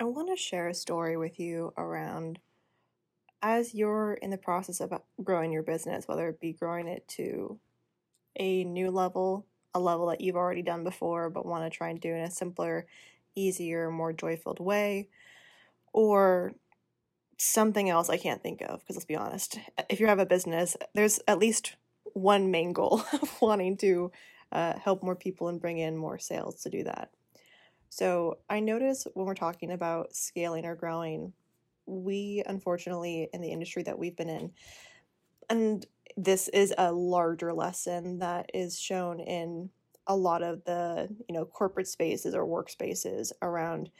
I want to share a story with you around as you're in the process of growing your business, whether it be growing it to a new level, a level that you've already done before but want to try and do in a simpler, easier, more joy filled way, or something else I can't think of. Because let's be honest, if you have a business, there's at least one main goal of wanting to uh, help more people and bring in more sales to do that. So I notice when we're talking about scaling or growing, we unfortunately in the industry that we've been in, and this is a larger lesson that is shown in a lot of the you know corporate spaces or workspaces around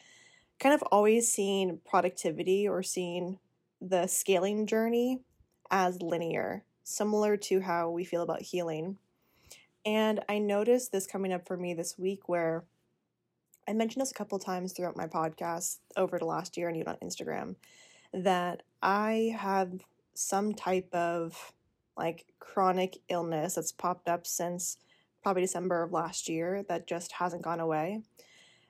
kind of always seeing productivity or seeing the scaling journey as linear similar to how we feel about healing. And i noticed this coming up for me this week where I mentioned this a couple times throughout my podcast over the last year and even on Instagram that I have some type of like chronic illness that's popped up since probably December of last year that just hasn't gone away.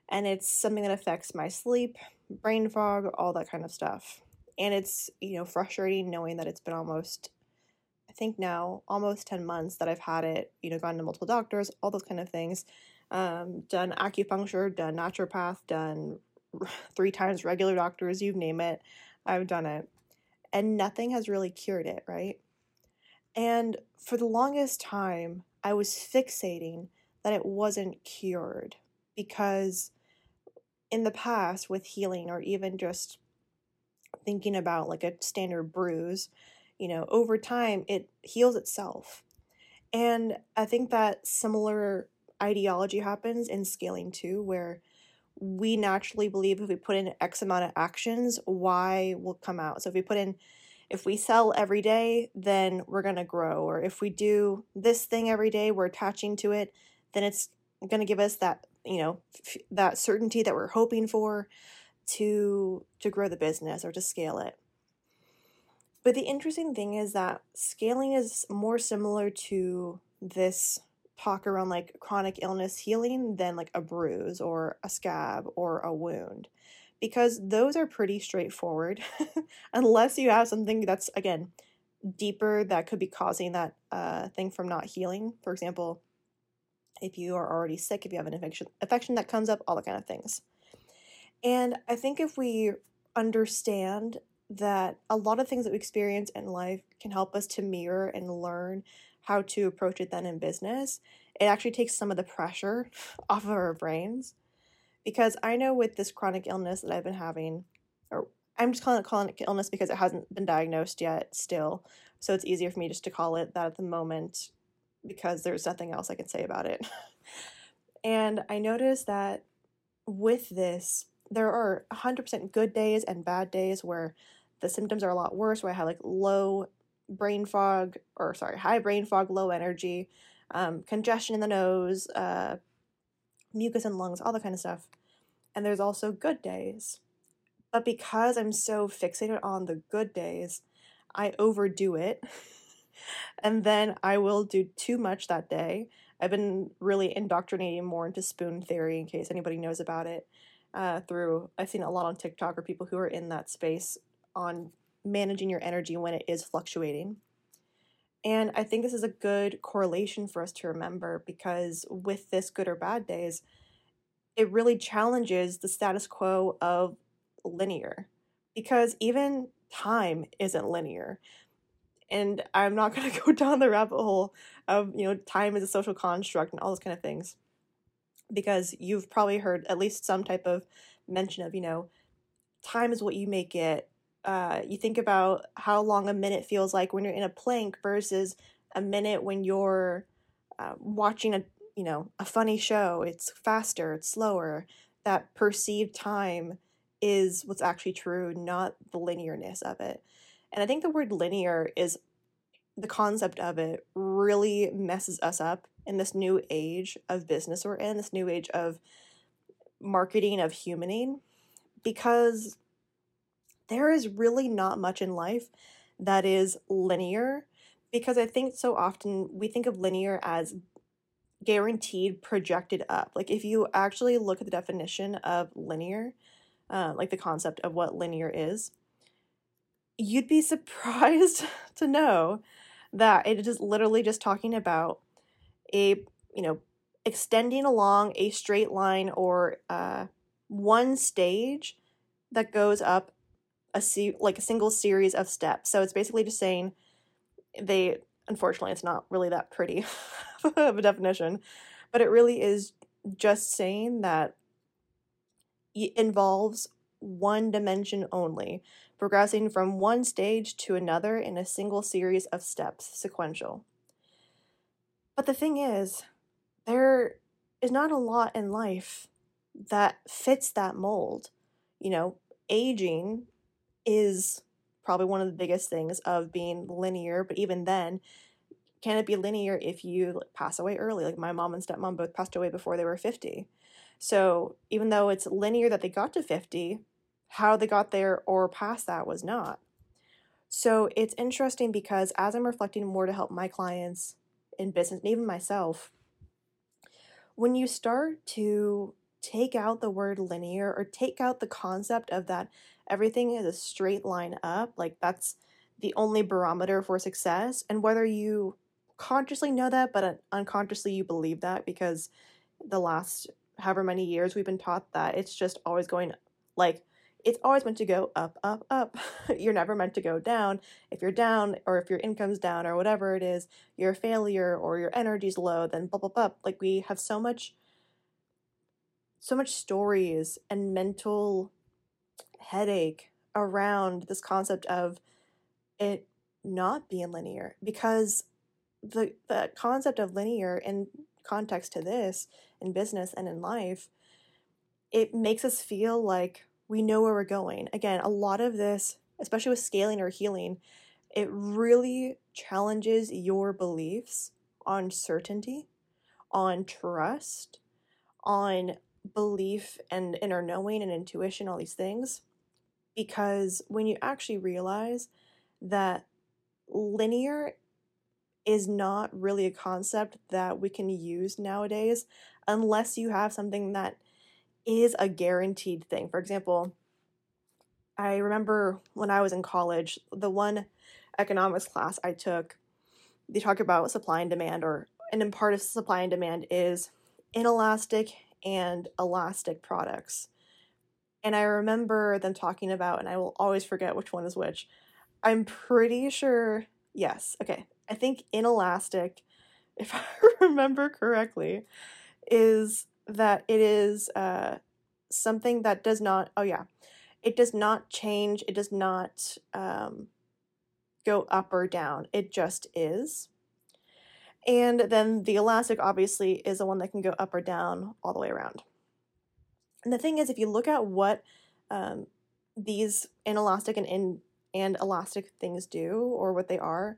And it's something that affects my sleep, brain fog, all that kind of stuff. And it's, you know, frustrating knowing that it's been almost I think now almost 10 months that I've had it, you know, gone to multiple doctors, all those kind of things um, done acupuncture, done naturopath, done three times regular doctors, you name it. I've done it. And nothing has really cured it, right? And for the longest time, I was fixating that it wasn't cured because in the past, with healing or even just thinking about like a standard bruise, you know, over time it heals itself. And I think that similar ideology happens in scaling too, where we naturally believe if we put in X amount of actions, Y will come out. So if we put in, if we sell every day, then we're going to grow. Or if we do this thing every day, we're attaching to it, then it's going to give us that, you know, f- that certainty that we're hoping for to to grow the business or to scale it. But the interesting thing is that scaling is more similar to this talk around like chronic illness healing than like a bruise or a scab or a wound because those are pretty straightforward unless you have something that's again deeper that could be causing that uh, thing from not healing. For example if you are already sick if you have an infection infection that comes up all the kind of things. And i think if we understand that a lot of things that we experience in life can help us to mirror and learn how to approach it then in business, it actually takes some of the pressure off of our brains. Because I know with this chronic illness that I've been having, or I'm just calling it chronic illness because it hasn't been diagnosed yet still. So it's easier for me just to call it that at the moment because there's nothing else I can say about it. and I noticed that with this, there are 100% good days and bad days where the symptoms are a lot worse, where I have like low brain fog, or sorry, high brain fog, low energy, um, congestion in the nose, uh, mucus in lungs, all that kind of stuff. And there's also good days. But because I'm so fixated on the good days, I overdo it. and then I will do too much that day. I've been really indoctrinating more into spoon theory in case anybody knows about it. Uh, through I've seen a lot on TikTok or people who are in that space on managing your energy when it is fluctuating. And I think this is a good correlation for us to remember because with this good or bad days, it really challenges the status quo of linear because even time isn't linear. And I'm not going to go down the rabbit hole of, you know, time is a social construct and all those kind of things because you've probably heard at least some type of mention of, you know, time is what you make it uh, you think about how long a minute feels like when you're in a plank versus a minute when you're uh, watching a you know a funny show. It's faster it's slower. That perceived time is what's actually true not the linearness of it. And i think the word linear is the concept of it really messes us up in this new age of business we're in this new age of marketing of humaning because there is really not much in life that is linear because I think so often we think of linear as guaranteed projected up. Like if you actually look at the definition of linear, uh, like the concept of what linear is, you'd be surprised to know that it is literally just talking about a, you know, extending along a straight line or uh, one stage that goes up a se- like a single series of steps. So it's basically just saying they unfortunately it's not really that pretty of a definition, but it really is just saying that it involves one dimension only, progressing from one stage to another in a single series of steps, sequential. But the thing is, there is not a lot in life that fits that mold. You know, aging is probably one of the biggest things of being linear, but even then, can it be linear if you pass away early? Like my mom and stepmom both passed away before they were 50. So even though it's linear that they got to 50, how they got there or past that was not. So it's interesting because as I'm reflecting more to help my clients in business and even myself, when you start to take out the word linear or take out the concept of that everything is a straight line up, like that's the only barometer for success, and whether you consciously know that, but uh, unconsciously you believe that because the last however many years we've been taught that it's just always going like it's always meant to go up, up, up. you're never meant to go down. If you're down or if your income's down or whatever it is, you're a failure or your energy's low, then blah, blah, blah. Like we have so much, so much stories and mental headache around this concept of it not being linear because the the concept of linear in context to this in business and in life it makes us feel like we know where we're going. Again a lot of this especially with scaling or healing it really challenges your beliefs on certainty on trust on belief and inner knowing and intuition all these things because when you actually realize that linear is not really a concept that we can use nowadays unless you have something that is a guaranteed thing. For example, I remember when I was in college, the one economics class I took, they talk about supply and demand, or and in part of supply and demand is inelastic and elastic products. And I remember them talking about, and I will always forget which one is which. I'm pretty sure, yes, okay, I think inelastic, if I remember correctly, is that it is uh, something that does not, oh yeah, it does not change, it does not um, go up or down, it just is. And then the elastic obviously is the one that can go up or down all the way around. And the thing is, if you look at what um, these inelastic and in and elastic things do, or what they are,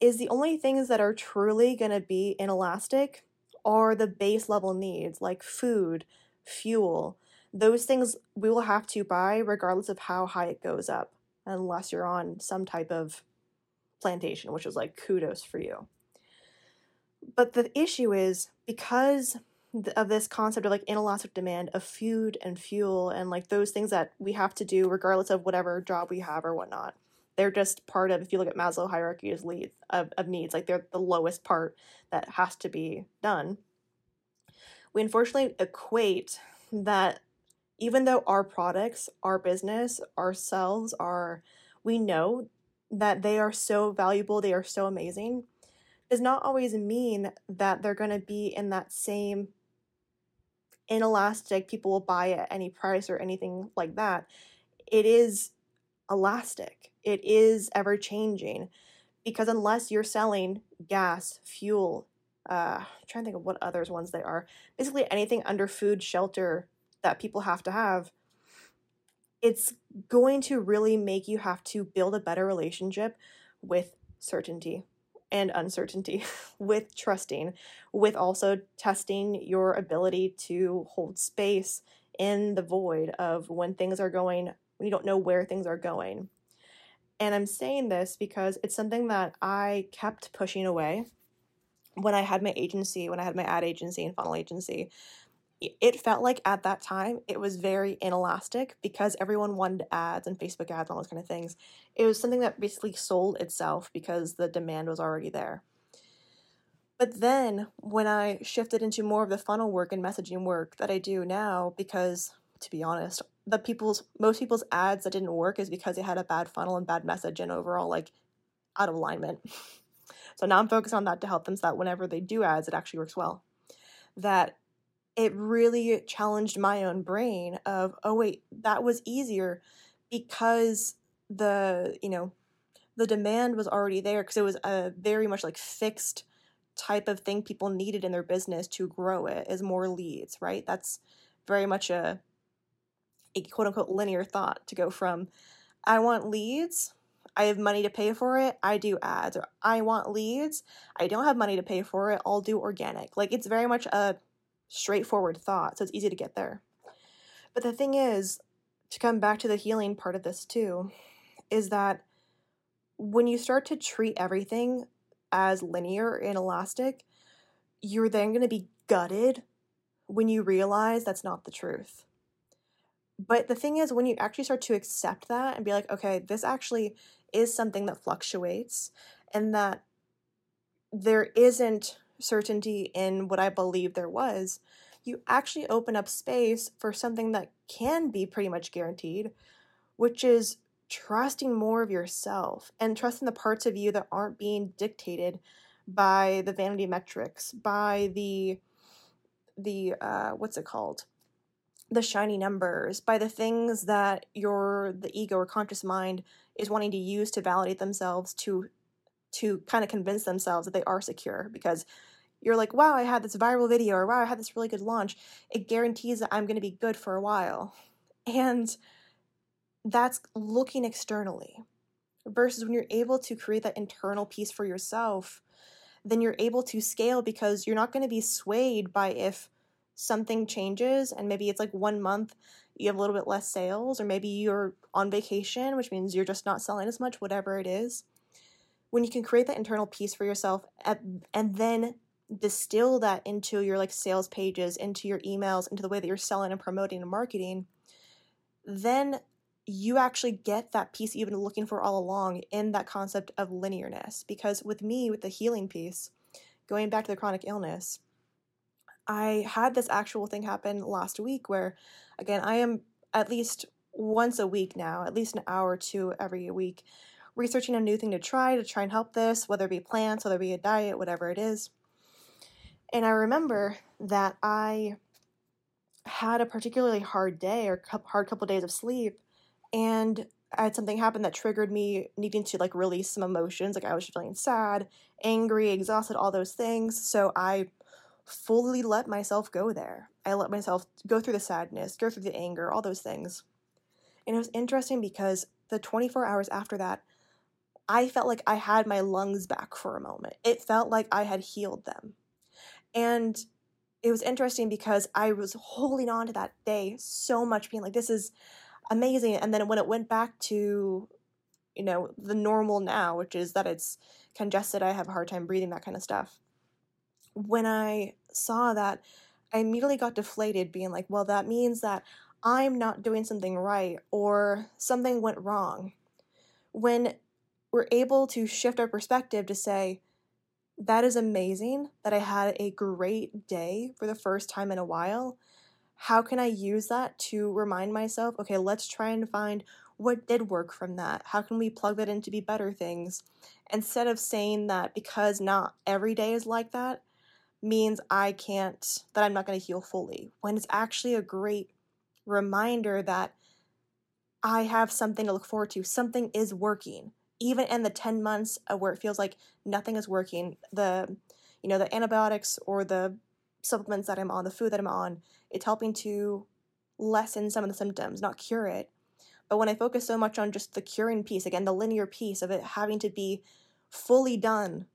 is the only things that are truly going to be inelastic are the base level needs like food, fuel. Those things we will have to buy regardless of how high it goes up, unless you're on some type of plantation, which is like kudos for you. But the issue is because of this concept of like inelastic demand of food and fuel and like those things that we have to do regardless of whatever job we have or whatnot they're just part of if you look at maslow hierarchy of, lead, of, of needs like they're the lowest part that has to be done. We unfortunately equate that even though our products our business ourselves are we know that they are so valuable they are so amazing does not always mean that they're going to be in that same inelastic people will buy at any price or anything like that it is elastic it is ever changing because unless you're selling gas, fuel, uh, I'm trying to think of what others ones they are. Basically, anything under food, shelter that people have to have, it's going to really make you have to build a better relationship with certainty and uncertainty, with trusting, with also testing your ability to hold space in the void of when things are going, when you don't know where things are going. And I'm saying this because it's something that I kept pushing away when I had my agency, when I had my ad agency and funnel agency. It felt like at that time it was very inelastic because everyone wanted ads and Facebook ads and all those kind of things. It was something that basically sold itself because the demand was already there. But then when I shifted into more of the funnel work and messaging work that I do now, because to be honest, the people's most people's ads that didn't work is because they had a bad funnel and bad message and overall like out of alignment. so now I'm focused on that to help them so that whenever they do ads, it actually works well. That it really challenged my own brain of, oh wait, that was easier because the, you know, the demand was already there because it was a very much like fixed type of thing people needed in their business to grow it is more leads, right? That's very much a, a quote unquote linear thought to go from I want leads, I have money to pay for it, I do ads. Or I want leads, I don't have money to pay for it, I'll do organic. Like it's very much a straightforward thought, so it's easy to get there. But the thing is, to come back to the healing part of this too, is that when you start to treat everything as linear and elastic, you're then going to be gutted when you realize that's not the truth. But the thing is, when you actually start to accept that and be like, okay, this actually is something that fluctuates and that there isn't certainty in what I believe there was, you actually open up space for something that can be pretty much guaranteed, which is trusting more of yourself and trusting the parts of you that aren't being dictated by the vanity metrics, by the the uh what's it called? the shiny numbers, by the things that your the ego or conscious mind is wanting to use to validate themselves to to kind of convince themselves that they are secure because you're like, wow, I had this viral video or wow, I had this really good launch. It guarantees that I'm going to be good for a while. And that's looking externally versus when you're able to create that internal peace for yourself then you're able to scale because you're not going to be swayed by if something changes and maybe it's like one month you have a little bit less sales or maybe you're on vacation which means you're just not selling as much whatever it is when you can create that internal peace for yourself and then distill that into your like sales pages into your emails into the way that you're selling and promoting and marketing then you actually get that piece you've been looking for all along in that concept of linearness. Because with me, with the healing piece, going back to the chronic illness, I had this actual thing happen last week where, again, I am at least once a week now, at least an hour or two every week, researching a new thing to try to try and help this, whether it be plants, whether it be a diet, whatever it is. And I remember that I had a particularly hard day or hard couple of days of sleep and I had something happen that triggered me needing to like release some emotions. Like I was feeling sad, angry, exhausted, all those things. So I fully let myself go there. I let myself go through the sadness, go through the anger, all those things. And it was interesting because the 24 hours after that, I felt like I had my lungs back for a moment. It felt like I had healed them. And it was interesting because I was holding on to that day so much, being like, this is amazing. And then when it went back to, you know, the normal now, which is that it's congested, I have a hard time breathing, that kind of stuff. When I saw that, I immediately got deflated, being like, well, that means that I'm not doing something right or something went wrong. When we're able to shift our perspective to say, that is amazing that I had a great day for the first time in a while how can I use that to remind myself, okay, let's try and find what did work from that? How can we plug that in to be better things? Instead of saying that because not every day is like that means I can't, that I'm not going to heal fully, when it's actually a great reminder that I have something to look forward to. Something is working. Even in the 10 months uh, where it feels like nothing is working, the you know, the antibiotics or the supplements that I'm on, the food that I'm on, it's helping to lessen some of the symptoms, not cure it. But when I focus so much on just the curing piece, again, the linear piece of it having to be fully done,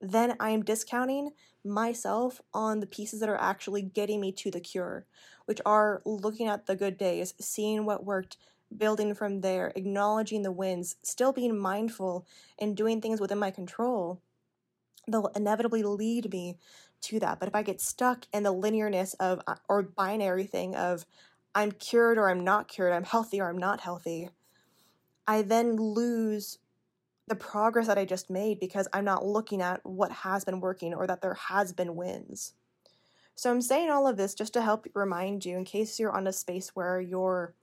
then I am discounting myself on the pieces that are actually getting me to the cure, which are looking at the good days, seeing what worked, building from there, acknowledging the wins, still being mindful and doing things within my control. They'll inevitably lead me to that. But if I get stuck in the linearness of uh, or binary thing of I'm cured or I'm not cured, I'm healthy or I'm not healthy, I then lose the progress that I just made because I'm not looking at what has been working or that there has been wins. So I'm saying all of this just to help remind you in case you're on a space where you're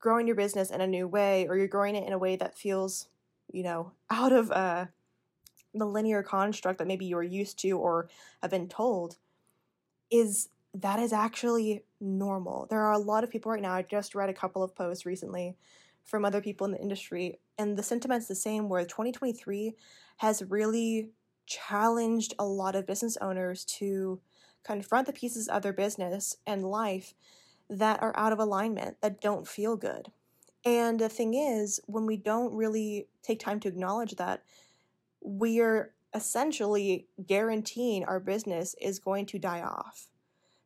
growing your business in a new way or you're growing it in a way that feels, you know, out of uh, the linear construct that maybe you're used to or have been told is that is actually normal. There are a lot of people right now. I just read a couple of posts recently from other people in the industry, and the sentiment's the same where 2023 has really challenged a lot of business owners to confront the pieces of their business and life that are out of alignment, that don't feel good. And the thing is, when we don't really take time to acknowledge that, we are essentially guaranteeing our business is going to die off.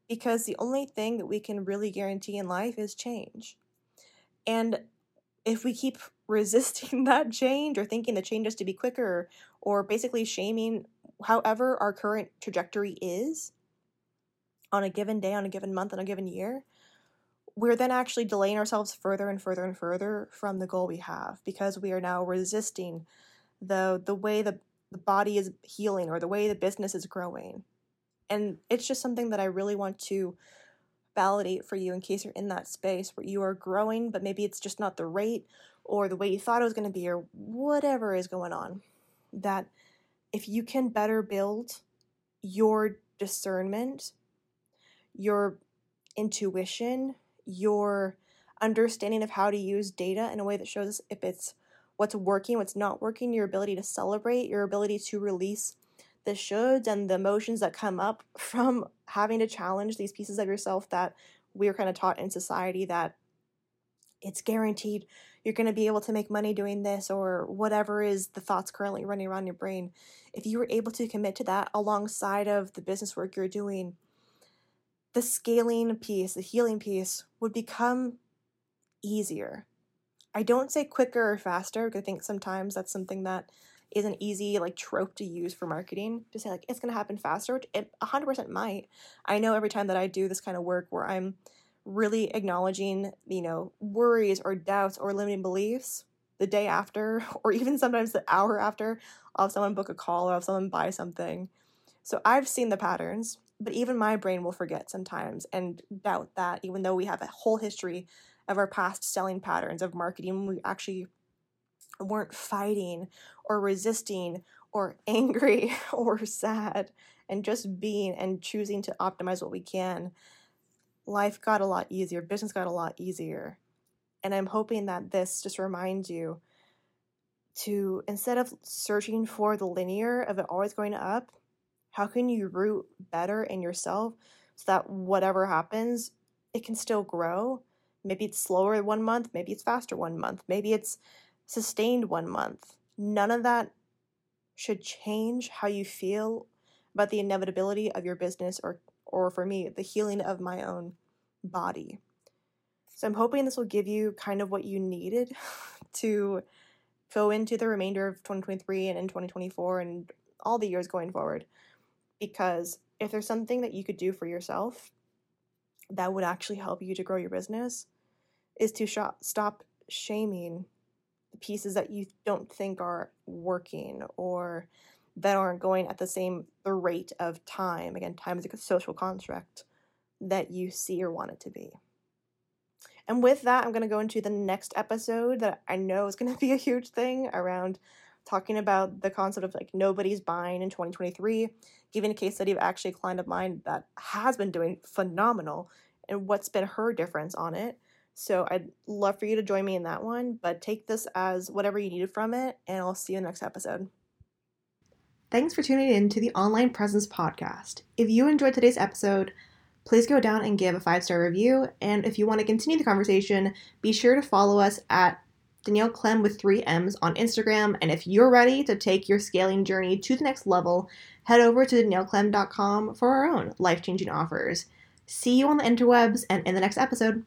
Because the only thing that we can really guarantee in life is change. And if we keep resisting that change or thinking the change has to be quicker or basically shaming however our current trajectory is on a given day, on a given month, on a given year, we're then actually delaying ourselves further and further and further from the goal we have because we are now resisting the the way the, the body is healing or the way the business is growing. And it's just something that I really want to validate for you in case you're in that space where you are growing, but maybe it's just not the rate or the way you thought it was going to be or whatever is going on. That if you can better build your discernment, your intuition, your understanding of how to use data in a way that shows if it's what's working, what's not working, your ability to celebrate, your ability to release the shoulds and the emotions that come up from having to challenge these pieces of yourself that we're kind of taught in society that it's guaranteed you're going to be able to make money doing this or whatever is the thoughts currently running around your brain. If you were able to commit to that alongside of the business work you're doing, the scaling piece, the healing piece would become easier. I don't say quicker or faster because I think sometimes that's something that is an easy like trope to use for marketing to say like it's going to happen faster, which it 100% might. I know every time that I do this kind of work where I'm really acknowledging, you know, worries or doubts or limiting beliefs the day after or even sometimes the hour after I'll have someone book a call or I'll have someone buy something. So I've seen the patterns but even my brain will forget sometimes and doubt that, even though we have a whole history of our past selling patterns of marketing, we actually weren't fighting or resisting or angry or sad and just being and choosing to optimize what we can, life got a lot easier, business got a lot easier. And I'm hoping that this just reminds you to instead of searching for the linear of it always going up, how can you root better in yourself so that whatever happens, it can still grow? Maybe it's slower one month, maybe it's faster one month, maybe it's sustained one month. None of that should change how you feel about the inevitability of your business or or for me, the healing of my own body. So I'm hoping this will give you kind of what you needed to go into the remainder of 2023 and in 2024 and all the years going forward because if there's something that you could do for yourself that would actually help you to grow your business is to sh- stop shaming the pieces that you don't think are working or that aren't going at the same the rate of time. Again time is a social construct that you see or want it to be. And with that i'm going to go into the next episode that i know is going to be a huge thing around talking about the concept of like nobody's buying in 2023, giving a case study of actually a client of mine that has been doing phenomenal and what's been her difference on it. So I'd love for you to join me in that one, but take this as whatever you needed from it, and I'll see you in the next episode. Thanks for tuning in to the Online Presence Podcast. If you enjoyed today's episode, please go down and give a five star review. And if you want to continue the conversation, be sure to follow us at Danielle Clem with three M's on Instagram. And if you're ready to take your scaling journey to the next level, head over to danielleclem.com for our own life changing offers. See you on the interwebs and in the next episode.